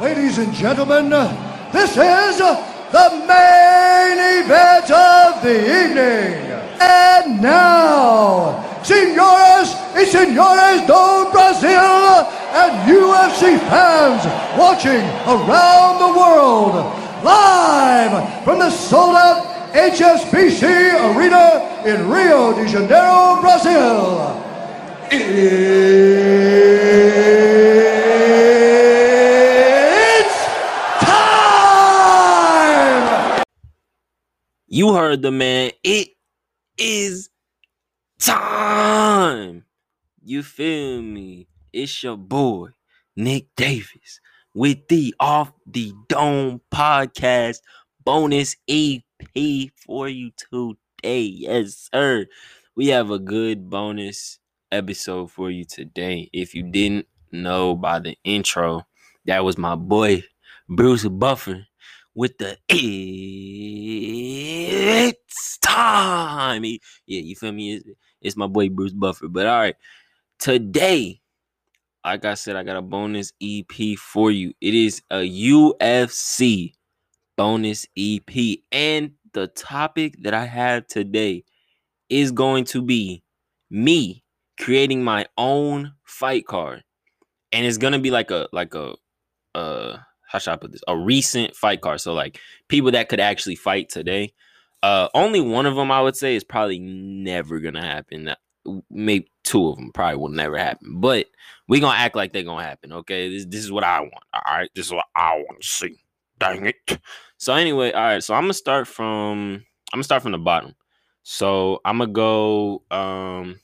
Ladies and gentlemen, this is the main event of the evening. And now, senores y senores do Brasil and UFC fans watching around the world, live from the sold out HSBC Arena in Rio de Janeiro, Brazil. It's time! You heard the man. It is time. You feel me? It's your boy, Nick Davis, with the Off the Dome podcast bonus EP for you today. Yes, sir. We have a good bonus episode for you today. If you didn't know by the intro, that was my boy, Bruce Buffer with the it's time. Yeah, you feel me? It's, it's my boy Bruce Buffer. But all right, today, like I said, I got a bonus EP for you. It is a UFC bonus EP, and the topic that I have today is going to be me creating my own fight card, and it's gonna be like a like a uh how should I put this? A recent fight card. So like people that could actually fight today. Uh only one of them I would say is probably never gonna happen. Maybe two of them probably will never happen. But we gonna act like they're gonna happen. Okay. This this is what I want. All right. This is what I want to see. Dang it. So anyway, all right. So I'm gonna start from I'm gonna start from the bottom. So I'm gonna go um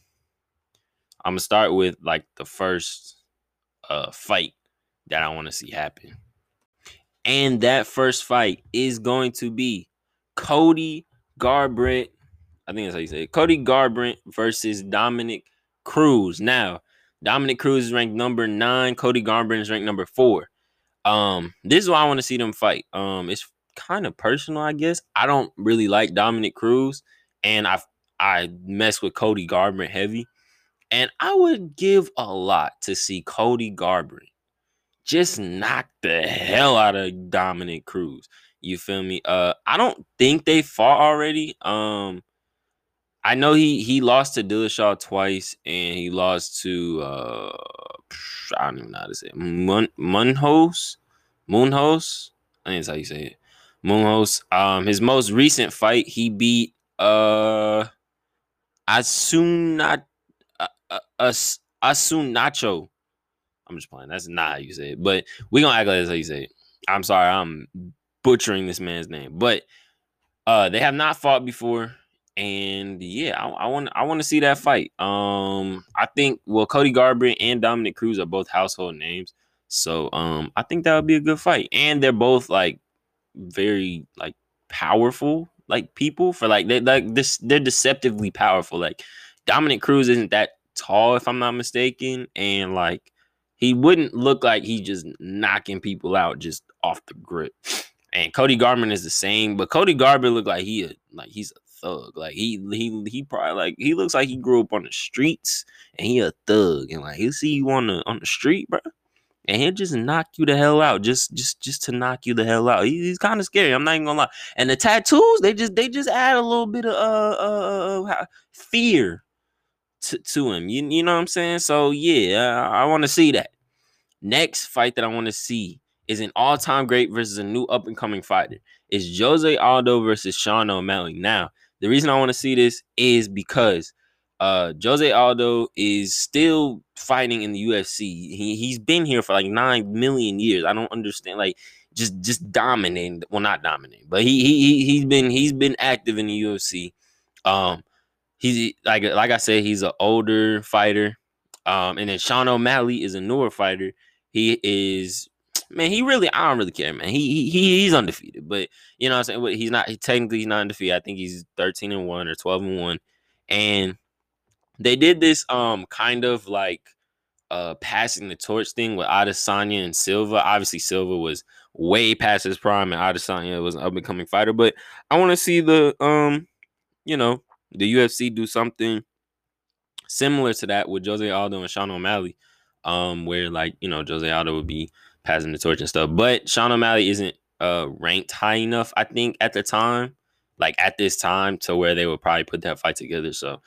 I'm gonna start with like the first uh fight that I want to see happen. And that first fight is going to be Cody Garbrandt. I think that's how you say it. Cody Garbrandt versus Dominick Cruz. Now, Dominick Cruz is ranked number nine. Cody Garbrandt is ranked number four. Um, this is why I want to see them fight. Um, it's kind of personal, I guess. I don't really like Dominick Cruz, and I I mess with Cody Garbrandt heavy. And I would give a lot to see Cody Garbrandt just knock the hell out of Dominick Cruz. You feel me? Uh I don't think they fought already. Um I know he he lost to Dillashaw twice and he lost to uh I don't even know how to say it. Mun Munhos? Moonhos? I think that's how you say it. Moonhos. Um his most recent fight he beat uh Asunat uh, uh, As- Asunacho. I'm just playing. That's not how you say it. But we gonna act like that's how you say it. I'm sorry, I'm butchering this man's name. But uh they have not fought before. And yeah, I, want I want to see that fight. Um I think well Cody Garbrandt and Dominick Cruz are both household names. So um I think that would be a good fight. And they're both like very like powerful like people for like they like this they're deceptively powerful. Like Dominick Cruz isn't that tall if I'm not mistaken. And like he wouldn't look like he's just knocking people out just off the grip. And Cody Garbrandt is the same, but Cody Garbrandt looked like he a, like he's a thug. Like he he he probably like he looks like he grew up on the streets and he a thug and like he'll see you on the on the street, bro. And he'll just knock you the hell out, just just just to knock you the hell out. He- he's kind of scary. I'm not even gonna lie. And the tattoos, they just they just add a little bit of uh uh, uh, uh fear to, to him. You, you know what I'm saying? So yeah, I, I want to see that. Next fight that I want to see is an all-time great versus a new up-and-coming fighter. It's Jose Aldo versus Sean O'Malley. Now, the reason I want to see this is because uh Jose Aldo is still fighting in the UFC. He he's been here for like nine million years. I don't understand like just just dominating. Well, not dominating, but he he he- he's been he's been active in the UFC. Um, he's like like I said, he's an older fighter. Um, and then Sean O'Malley is a newer fighter. He is man, he really I don't really care, man. He he he's undefeated, but you know what I'm saying. But He's not he, technically he's not undefeated. I think he's 13 and one or 12 and one, and they did this um kind of like uh passing the torch thing with Adesanya and Silva. Obviously, Silva was way past his prime, and Adesanya was an up and coming fighter. But I want to see the um, you know, the UFC do something similar to that with Jose Aldo and Sean O'Malley, um, where like you know Jose Aldo would be passing the torch and stuff. But Sean O'Malley isn't uh ranked high enough, I think, at the time, like at this time, to where they would probably put that fight together. So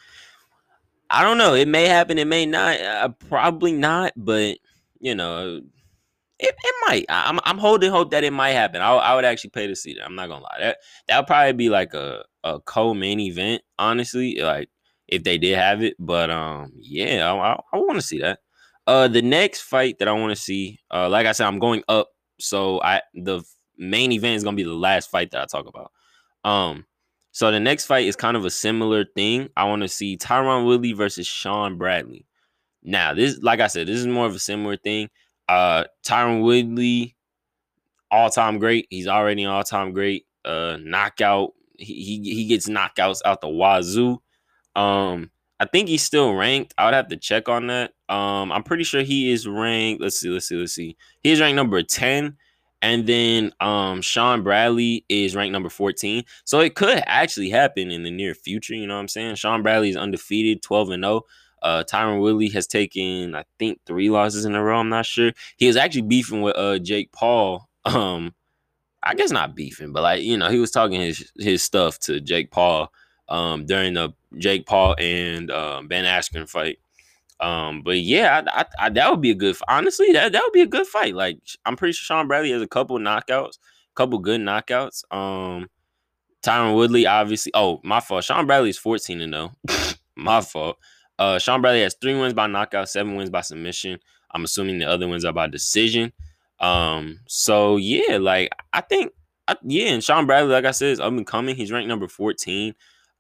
I don't know. It may happen. It may not. Uh, probably not. But you know, it, it might. I'm I'm holding hope that it might happen. I, I would actually pay to see that. I'm not gonna lie. That that would probably be like a a co main event. Honestly, like if they did have it. But um, yeah, I, I, I want to see that. Uh, the next fight that I want to see, uh, like I said, I'm going up. So I the main event is gonna be the last fight that I talk about. Um, so the next fight is kind of a similar thing. I want to see Tyron Woodley versus Sean Bradley. Now, this, like I said, this is more of a similar thing. Uh, Tyron Woodley, all time great. He's already all time great. Uh, knockout. He, he gets knockouts out the wazoo. Um, I think he's still ranked. I would have to check on that. Um, I'm pretty sure he is ranked. Let's see, let's see, let's see. He's ranked number 10 and then um Sean Bradley is ranked number 14. So it could actually happen in the near future. You know what I'm saying? Sean Bradley is undefeated, 12 and 0. Uh Tyron Woodley has taken, I think, three losses in a row. I'm not sure. He is actually beefing with uh Jake Paul. Um, I guess not beefing, but like, you know, he was talking his his stuff to Jake Paul um during the Jake Paul and uh, Ben Askren fight. Um, but yeah, I, I, I, that would be a good. Honestly, that that would be a good fight. Like I'm pretty sure Sean Bradley has a couple knockouts, couple good knockouts. Um, Tyron Woodley, obviously. Oh, my fault. Sean Bradley is 14 and 0. my fault. Uh, Sean Bradley has three wins by knockout, seven wins by submission. I'm assuming the other ones are by decision. Um, so yeah, like I think, I, yeah, and Sean Bradley, like I said, is up and coming. He's ranked number 14.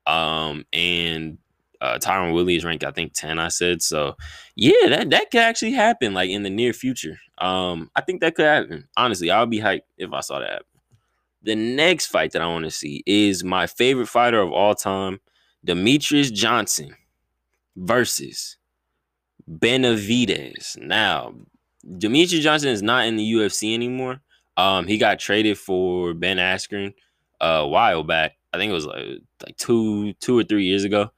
Um, and uh, Tyron Woodley is ranked, I think, 10, I said. So, yeah, that, that could actually happen like in the near future. Um, I think that could happen. Honestly, I would be hyped if I saw that happen. The next fight that I want to see is my favorite fighter of all time, Demetrious Johnson versus Benavidez. Now, Demetrious Johnson is not in the UFC anymore. Um, he got traded for Ben Askren a while back. I think it was like like two two or three years ago.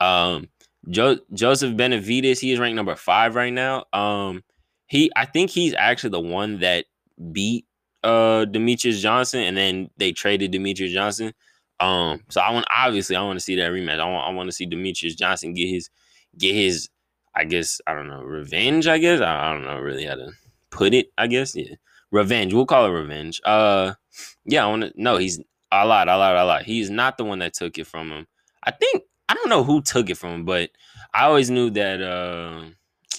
Um, jo- Joseph Benavidez, he is ranked number five right now. Um, he, I think he's actually the one that beat uh Demetrious Johnson, and then they traded Demetrious Johnson. Um, so I want obviously I want to see that rematch. I want I want to see Demetrious Johnson get his get his I guess I don't know revenge. I guess I, I don't know really how to put it. I guess yeah, revenge. We'll call it revenge. Uh, yeah, I want to. No, he's a lot, a lot, a lot. He's not the one that took it from him. I think I don't know who took it from him, but I always knew that. Uh,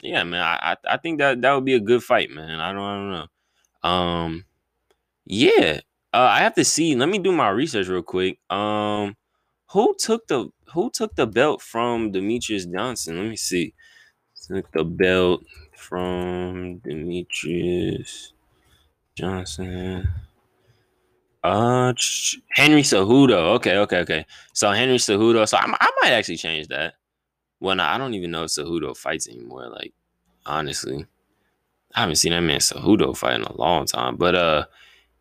yeah, man, I I think that that would be a good fight, man. I don't, I don't know. Um, yeah, uh, I have to see. Let me do my research real quick. Um, who took the who took the belt from Demetrious Johnson? Let me see. Took the belt from Demetrious Johnson. Uh, Henry Cejudo. Okay, okay, okay. So Henry Cejudo. So I, I might actually change that. Well, I don't even know if Cejudo fights anymore. Like, honestly, I haven't seen that man Cejudo fight in a long time. But uh,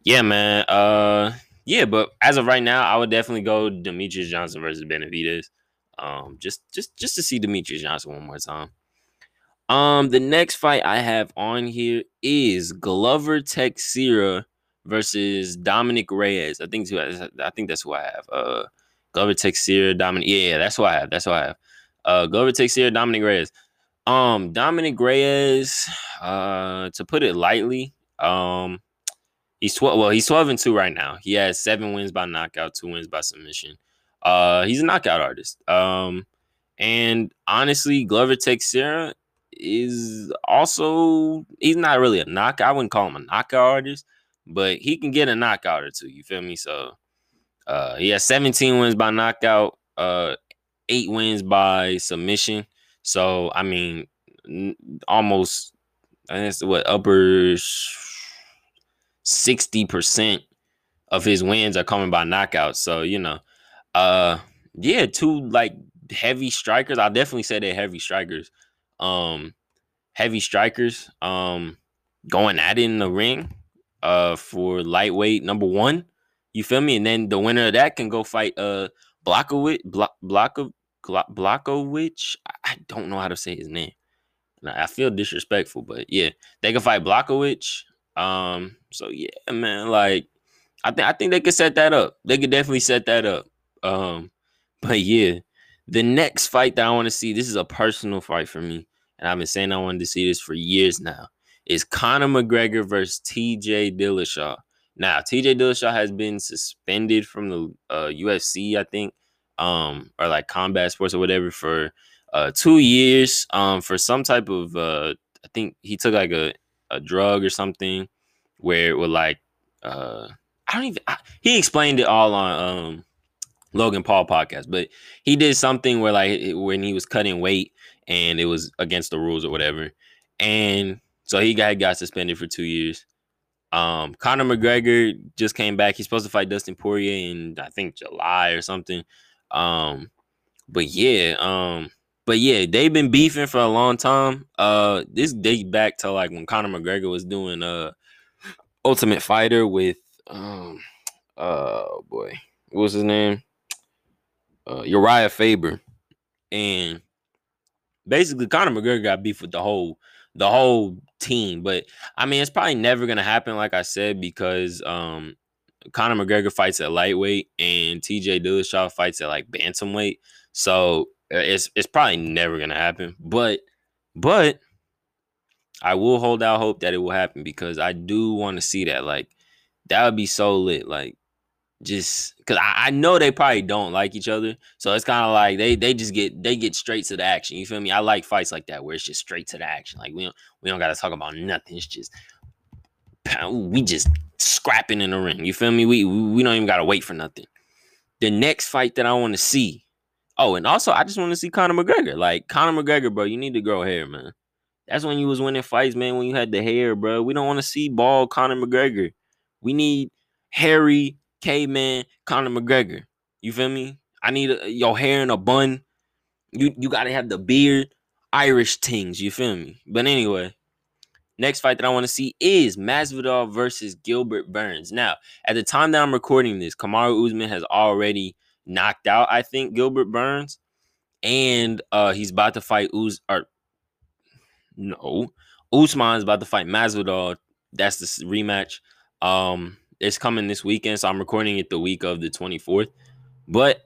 yeah, man. Uh, yeah. But as of right now, I would definitely go Demetrious Johnson versus Benavidez. Um, just just just to see Demetrious Johnson one more time. Um, the next fight I have on here is Glover Teixeira versus Dominick Reyes. I think I think that's who I have. Uh, Glover Teixeira, Dominick. Yeah, that's who I have. That's who I have. Uh, Glover Teixeira, Dominick Reyes. Um, Dominick Reyes. Uh, to put it lightly, um, he's twelve. Well, he's twelve and two right now. He has seven wins by knockout, two wins by submission. Uh, he's a knockout artist. Um, and honestly, Glover Teixeira is also he's not really a knockout. I wouldn't call him a knockout artist but he can get a knockout or two. You feel me? So uh, he has 17 wins by knockout, uh, eight wins by submission. So I mean, almost I guess what upper sixty percent of his wins are coming by knockout. So you know, uh, yeah, two like heavy strikers. I'll definitely say they're heavy strikers. Um, heavy strikers. Um, going at it in the ring uh for lightweight number one. You feel me? And then the winner of that can go fight uh Blachowicz Block Blockov Blachowicz. I don't know how to say his name. I feel disrespectful, but yeah, they can fight Blachowicz. Um, so yeah, man, like I think I think they could set that up. They could definitely set that up. Um, but yeah, the next fight that I want to see, this is a personal fight for me, and I've been saying I wanted to see this for years now. Is Conor McGregor versus TJ Dillashaw. Now, TJ Dillashaw has been suspended from the uh, UFC, I think, um, or like combat sports or whatever for uh, two years um, for some type of uh, I think he took like a, a drug or something where it would like uh, I don't even I, he explained it all on um, Logan Paul podcast, but he did something where like when he was cutting weight and it was against the rules or whatever, and so he got got suspended for two years. Um, Conor McGregor just came back. He's supposed to fight Dustin Poirier in I think July or something. Um, but yeah, um, but yeah, they've been beefing for a long time. Uh, this dates back to like when Conor McGregor was doing uh Ultimate Fighter with um, oh boy, what was his name? Uh, Uriah Faber, and basically Conor McGregor got beef with the whole the whole team. But I mean, it's probably never gonna happen, like I said, because um Conor McGregor fights at lightweight and TJ Dillashaw fights at like bantamweight. So uh, it's it's probably never gonna happen. But but I will hold out hope that it will happen because I do want to see that. Like that would be so lit. Like just because I, I, know they probably don't like each other, so it's kind of like they they just get they get straight to the action. You feel me? I like fights like that where it's just straight to the action. Like we don't we don't got to talk about nothing. It's just we just scrapping in the ring. You feel me? We we don't even gotta wait for nothing. The next fight that I want to see. Oh, and also I just want to see Conor McGregor. Like Conor McGregor, bro, you need to grow hair, man. That's when you was winning fights, man. When you had the hair, bro. We don't want to see bald Conor McGregor. We need hairy caveman Conor McGregor. You feel me? I need a, your hair in a bun. You you gotta have the beard, Irish things. You feel me? But anyway, Next fight that I want to see is Masvidal versus Gilbert Burns. Now, at the time that I'm recording this, Kamaru Usman has already knocked out, I think, Gilbert Burns, and uh he's about to fight Us or no, Usman's about to fight Masvidal. That's the rematch. Um, it's coming this weekend, so I'm recording it the week of the 24th. But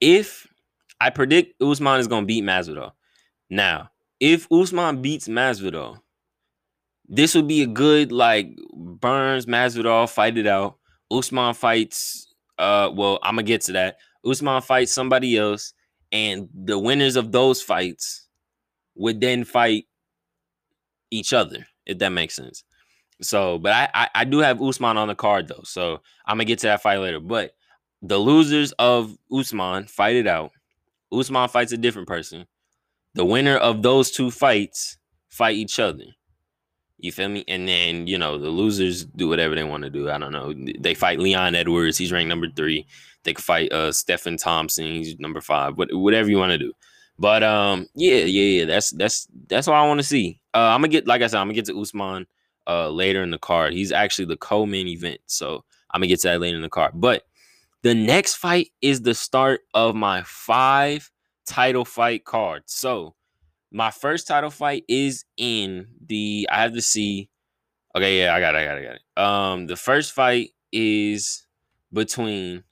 if I predict Usman is gonna beat Masvidal, now if Usman beats Masvidal this would be a good like Burns Masvidal fight it out. Usman fights. Uh, well, I'm gonna get to that. Usman fights somebody else, and the winners of those fights would then fight each other, if that makes sense. So, but I, I, I do have Usman on the card though, so I'm gonna get to that fight later. But the losers of Usman fight it out. Usman fights a different person. The winner of those two fights fight each other. You feel me? And then, you know, the losers do whatever they want to do. I don't know. They fight Leon Edwards. He's ranked number three. They could fight uh Stephen Thompson. He's number five. But whatever you want to do. But um, yeah, yeah, yeah. That's that's that's what I want to see. Uh, I'm gonna get like I said, I'm gonna get to Usman uh later in the card. He's actually the co-main event, so I'm gonna get to that later in the card. But the next fight is the start of my five title fight card. So my first title fight is in the I have to see. Okay, yeah, I got it, I got it, I got it. Um, the first fight is between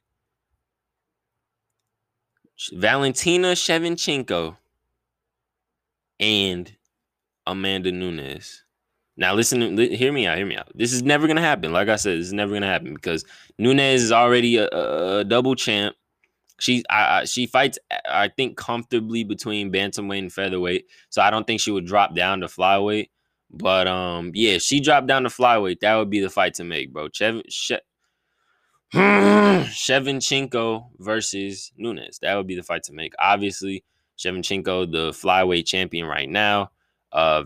Valentina Shevchenko and Amanda Nunes. Now, listen, hear me out, hear me out. This is never gonna happen. Like I said, this is never gonna happen because Nunes is already a, a double champ. She I, she fights I think comfortably between bantamweight and featherweight, so I don't think she would drop down to flyweight. But um, yeah, she dropped down to flyweight. That would be the fight to make, bro. She- Shevchenko versus Nunes. That would be the fight to make. Obviously, Shevchenko, the flyweight champion right now. Uh,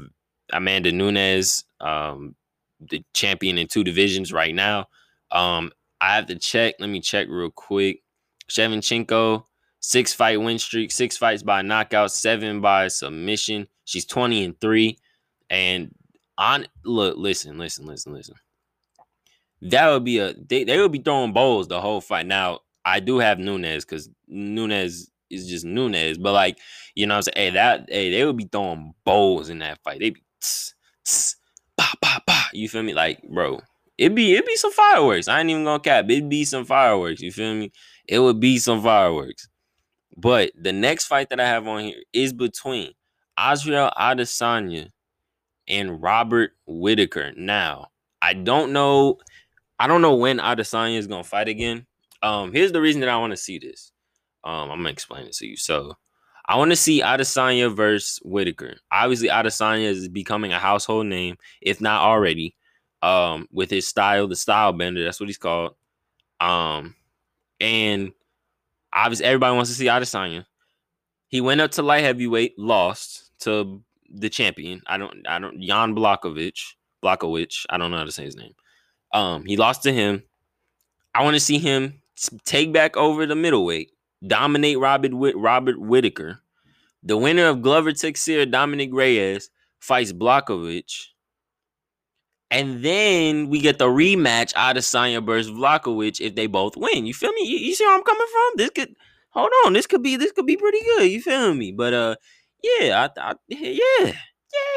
Amanda Nunes, um, the champion in two divisions right now. Um, I have to check. Let me check real quick. Shevchenko, six fight win streak, six fights by knockout, seven by submission. She's 20 and three. And on look, listen, listen, listen, listen. That would be a they, they would be throwing bowls the whole fight. Now, I do have Nunes because Nunes is just Nunes, but like, you know I'm saying? Hey, that hey, they would be throwing bowls in that fight. They be tss, tss, bah, bah, bah. you feel me? Like, bro, it'd be it'd be some fireworks. I ain't even gonna cap. It'd be some fireworks. You feel me? It would be some fireworks. But the next fight that I have on here is between Israel Adesanya and Robert Whitaker. Now, I don't know. I don't know when Adesanya is gonna fight again. Um, here's the reason that I want to see this. Um, I'm gonna explain it to you. So, I want to see Adesanya versus Whitaker. Obviously, Adesanya is becoming a household name, if not already. Um, with his style, the style bender, that's what he's called. Um, and obviously everybody wants to see Adesanya. He went up to light heavyweight, lost to the champion. I don't, I don't, Jan Blachowicz, Blachowicz. I don't know how to say his name. Um, he lost to him. I want to see him take back over the middleweight, dominate Robert Whit- Robert Whitaker. The winner of Glover Teixeira, Dominick Reyes, fights Blachowicz. And then we get the rematch Adesanya versus Blachowicz if they both win. You feel me? You, you, see where I'm coming from? This could hold on. This could be this could be pretty good. You feel me? But uh, yeah, I, I yeah,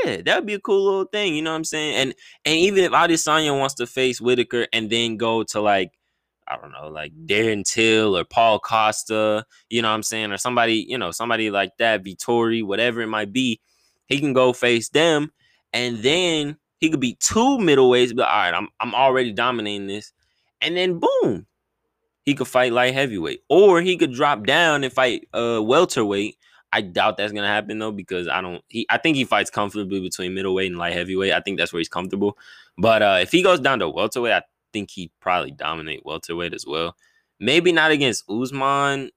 yeah, that would be a cool little thing. You know what I'm saying? And and even if Adesanya wants to face Whitaker and then go to like I don't know, like Darren Till or Paul Costa, you know what I'm saying, or somebody, you know, somebody like that, Vettori, whatever it might be, he can go face them, and then he could be two middleweights, but all right, I'm I'm already dominating this. And then boom, he could fight light heavyweight. Or he could drop down and fight uh welterweight. I doubt that's gonna happen though, because I don't he I think he fights comfortably between middleweight and light heavyweight. I think that's where he's comfortable. But uh if he goes down to welterweight, I think he'd probably dominate welterweight as well. Maybe not against Usman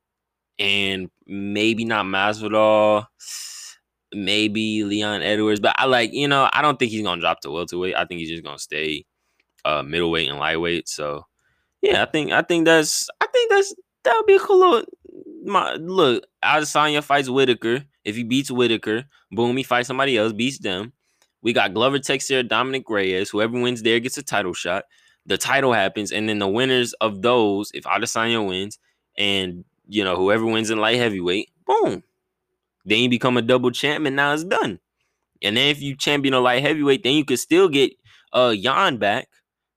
and maybe not Masvidal maybe Leon Edwards, but I like, you know, I don't think he's gonna drop to welterweight. I think he's just gonna stay uh middleweight and lightweight. So yeah, I think I think that's I think that's that would be a cool little my look. Adesanya fights Whitaker. If he beats Whitaker, boom, he fights somebody else, beats them. We got Glover Teixeira, Dominick Reyes. Whoever wins there gets a title shot. The title happens, and then the winners of those, if Adesanya wins, and you know whoever wins in light heavyweight, boom, then you become a double champ, and now it's done. And then if you champion a light heavyweight, then you could still get uh Jan back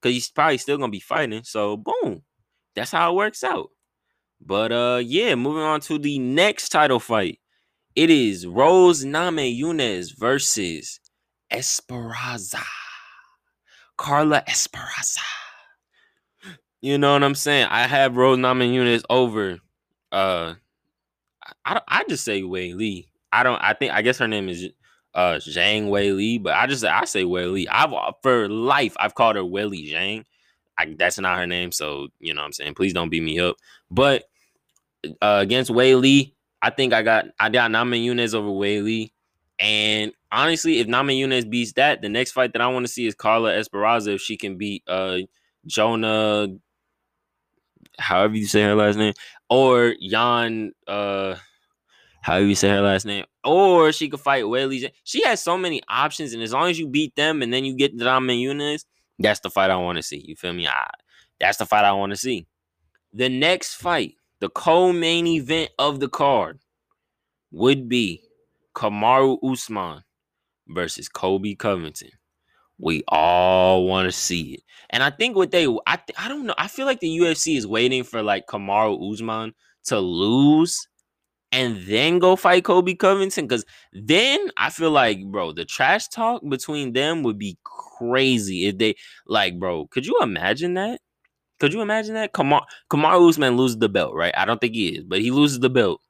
because he's probably still gonna be fighting. So boom, that's how it works out. But uh yeah, moving on to the next title fight. It is Rose Namajunas versus Esperanza. Carla Esperanza. You know what I'm saying? I have Rose Namajunas over uh I I just say Weili. I don't. I think I guess her name is uh Zhang Weili, but I just I say Weili. I've uh, for life I've called her Weili Zhang. I, that's not her name, so you know what I'm saying. Please don't beat me up. But uh, against Weili, I think I got I got Namajunas over Weili. And honestly, if Namajunas beats that, the next fight that I want to see is Carla Esperanza if she can beat uh Jonah, however you say her last name, or Jan uh however you say her last name, or she could fight Weili. She has so many options, and as long as you beat them and then you get Namajunas, that's the fight I want to see. You feel me? I, that's the fight I want to see. The next fight, the co-main event of the card, would be Kamaru Usman versus Colby Covington. We all want to see it, and I think what they, I, I don't know. I feel like the UFC is waiting for like Kamaru Usman to lose and then go fight Colby Covington? Because then I feel like, bro, the trash talk between them would be crazy if they like, bro. Could you imagine that? Could you imagine that? Kamar Kamar Usman loses the belt, right? I don't think he is, but he loses the belt.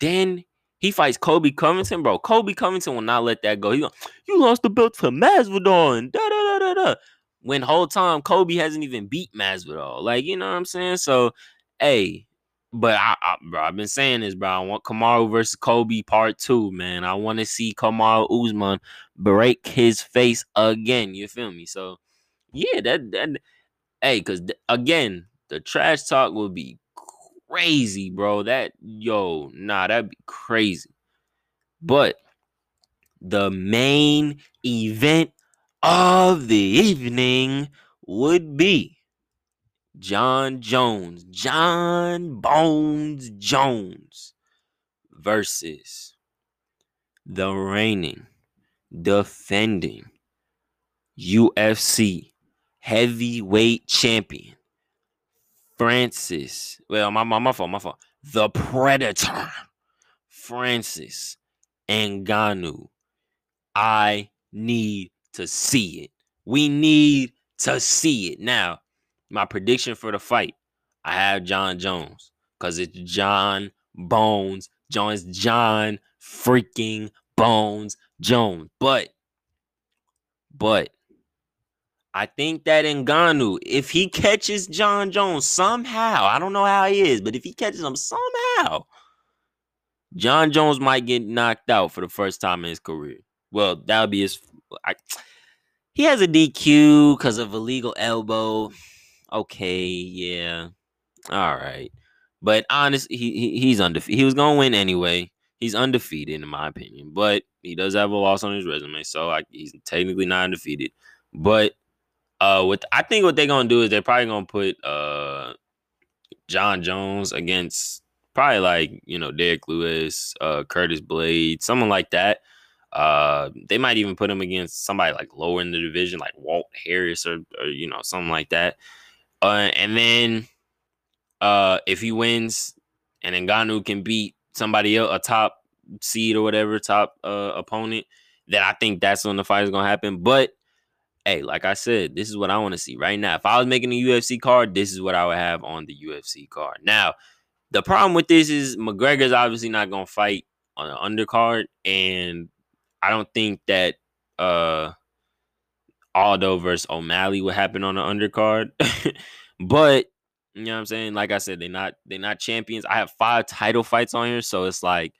Then he fights Colby Covington, bro. Colby Covington will not let that go. He you lost the belt to Masvidal. Da da da da da. When whole time Colby hasn't even beat Masvidal. Like, you know what I'm saying? So, hey, but I, I, bro, I've been saying this, bro. I want Kamaru versus Colby part two, man. I want to see Kamaru Usman break his face again. You feel me? So, yeah, that that, hey, cause th- again, the trash talk will be crazy, bro. That yo, nah, that'd be crazy. But the main event of the evening would be Jon Jones, Jon Bones Jones versus the reigning, defending UFC heavyweight champion Francis. Well, my my, my fault, my fault. The Predator, Francis Ngannou. I need to see it. We need to see it. Now, my prediction for the fight, I have Jon Jones because it's Jon Bones Jones, Jon freaking Bones Jones. But, but I think that Ngannou, if he catches Jon Jones somehow, I don't know how he is, but if he catches him somehow, Jon Jones might get knocked out for the first time in his career. Well, that would be his. I, he has a DQ because of a illegal elbow. Okay, yeah, all right. But honestly, he, he he's undefeated. He was gonna win anyway. He's undefeated in my opinion, but he does have a loss on his resume, so I, he's technically not undefeated. But uh, with I think what they're gonna do is they're probably gonna put uh Jon Jones against probably like you know Derrick Lewis, uh, Curtis Blade, someone like that. Uh, they might even put him against somebody like lower in the division, like Walt Harris or, or you know something like that. Uh, and then uh, if he wins and Ngannou can beat somebody else, a top seed or whatever, top uh, opponent, then I think that's when the fight is gonna happen. But hey, like I said, this is what I want to see right now. If I was making a UFC card, this is what I would have on the UFC card. Now, the problem with this is McGregor's obviously not gonna fight on an undercard, and I don't think that uh Aldo versus O'Malley would happen on the undercard. but you know what I'm saying? Like I said, they're not they're not champions. I have five title fights on here, so it's like,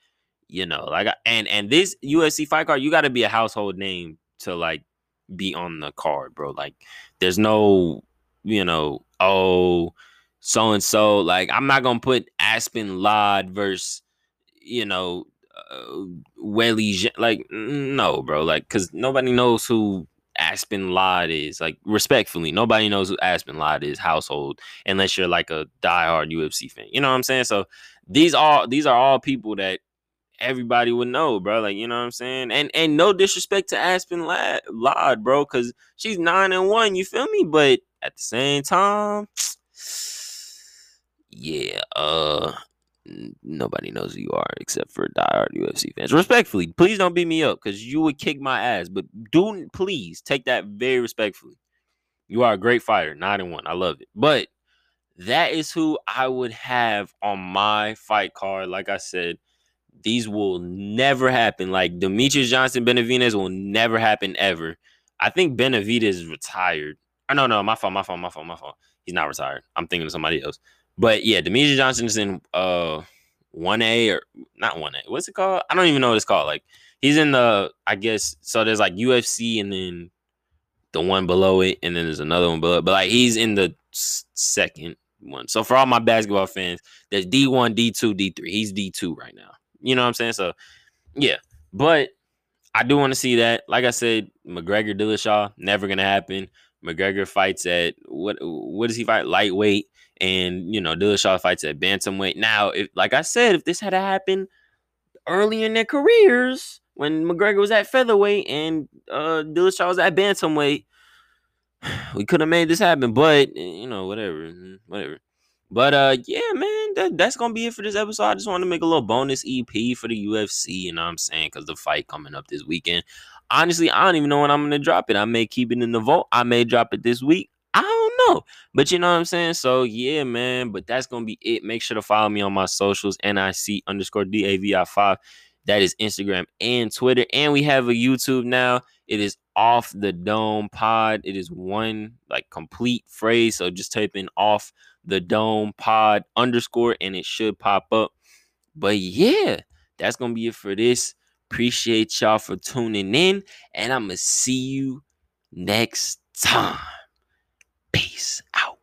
you know, like and and this UFC fight card, you got to be a household name to like be on the card, bro. Like, there's no, you know, oh, so and so. Like, I'm not gonna put Aspen Ladd versus, you know, uh, Weili. Like, no, bro. Like, cause nobody knows who Aspen Ladd is. Like, respectfully, nobody knows who Aspen Ladd is. Household, unless you're like a diehard UFC fan. You know what I'm saying? So these are these are all people that everybody would know, bro. Like, you know what I'm saying? And and no disrespect to Aspen Ladd, bro, because she's nine and one, you feel me? But at the same time, yeah, uh nobody knows who you are except for diehard UFC fans. Respectfully, please don't beat me up because you would kick my ass. But do please take that very respectfully. You are a great fighter, nine and one. I love it. But that is who I would have on my fight card. Like I said, these will never happen. Like Demetrious Johnson Benavidez will never happen ever. I think Benavidez is retired. Oh, no, no, my fault, my fault, my fault, my fault. He's not retired. I'm thinking of somebody else. But yeah, Demetrious Johnson is in uh 1A or not 1A. What's it called? I don't even know what it's called. Like he's in the I guess so there's like UFC and then the one below it and then there's another one below it. But like he's in the second one. So for all my basketball fans, there's D1, D2, D3. He's D2 right now. You know what I'm saying? So yeah, but I do want to see that. Like I said, McGregor Dillashaw never gonna happen. McGregor fights at what? What does he fight? Lightweight, and you know Dillashaw fights at bantamweight. Now, if like I said, if this had happened early in their careers when McGregor was at featherweight and uh Dillashaw was at bantamweight, we could have made this happen. But you know, whatever, whatever. But uh, yeah, man, that, that's gonna be it for this episode. I just want to make a little bonus EP for the UFC. You know what I'm saying? Because the fight coming up this weekend. Honestly, I don't even know when I'm gonna drop it. I may keep it in the vault. I may drop it this week. I don't know. But you know what I'm saying? So yeah, man. But that's gonna be it. Make sure to follow me on my socials, NIC underscore DAVI5. That is Instagram and Twitter. And we have a YouTube now. It is off the dome pod. It is one like complete phrase. So just type in off the dome pod underscore and it should pop up. But yeah, that's gonna be it for this. Appreciate y'all for tuning in, and I'm gonna see you next time. Peace out.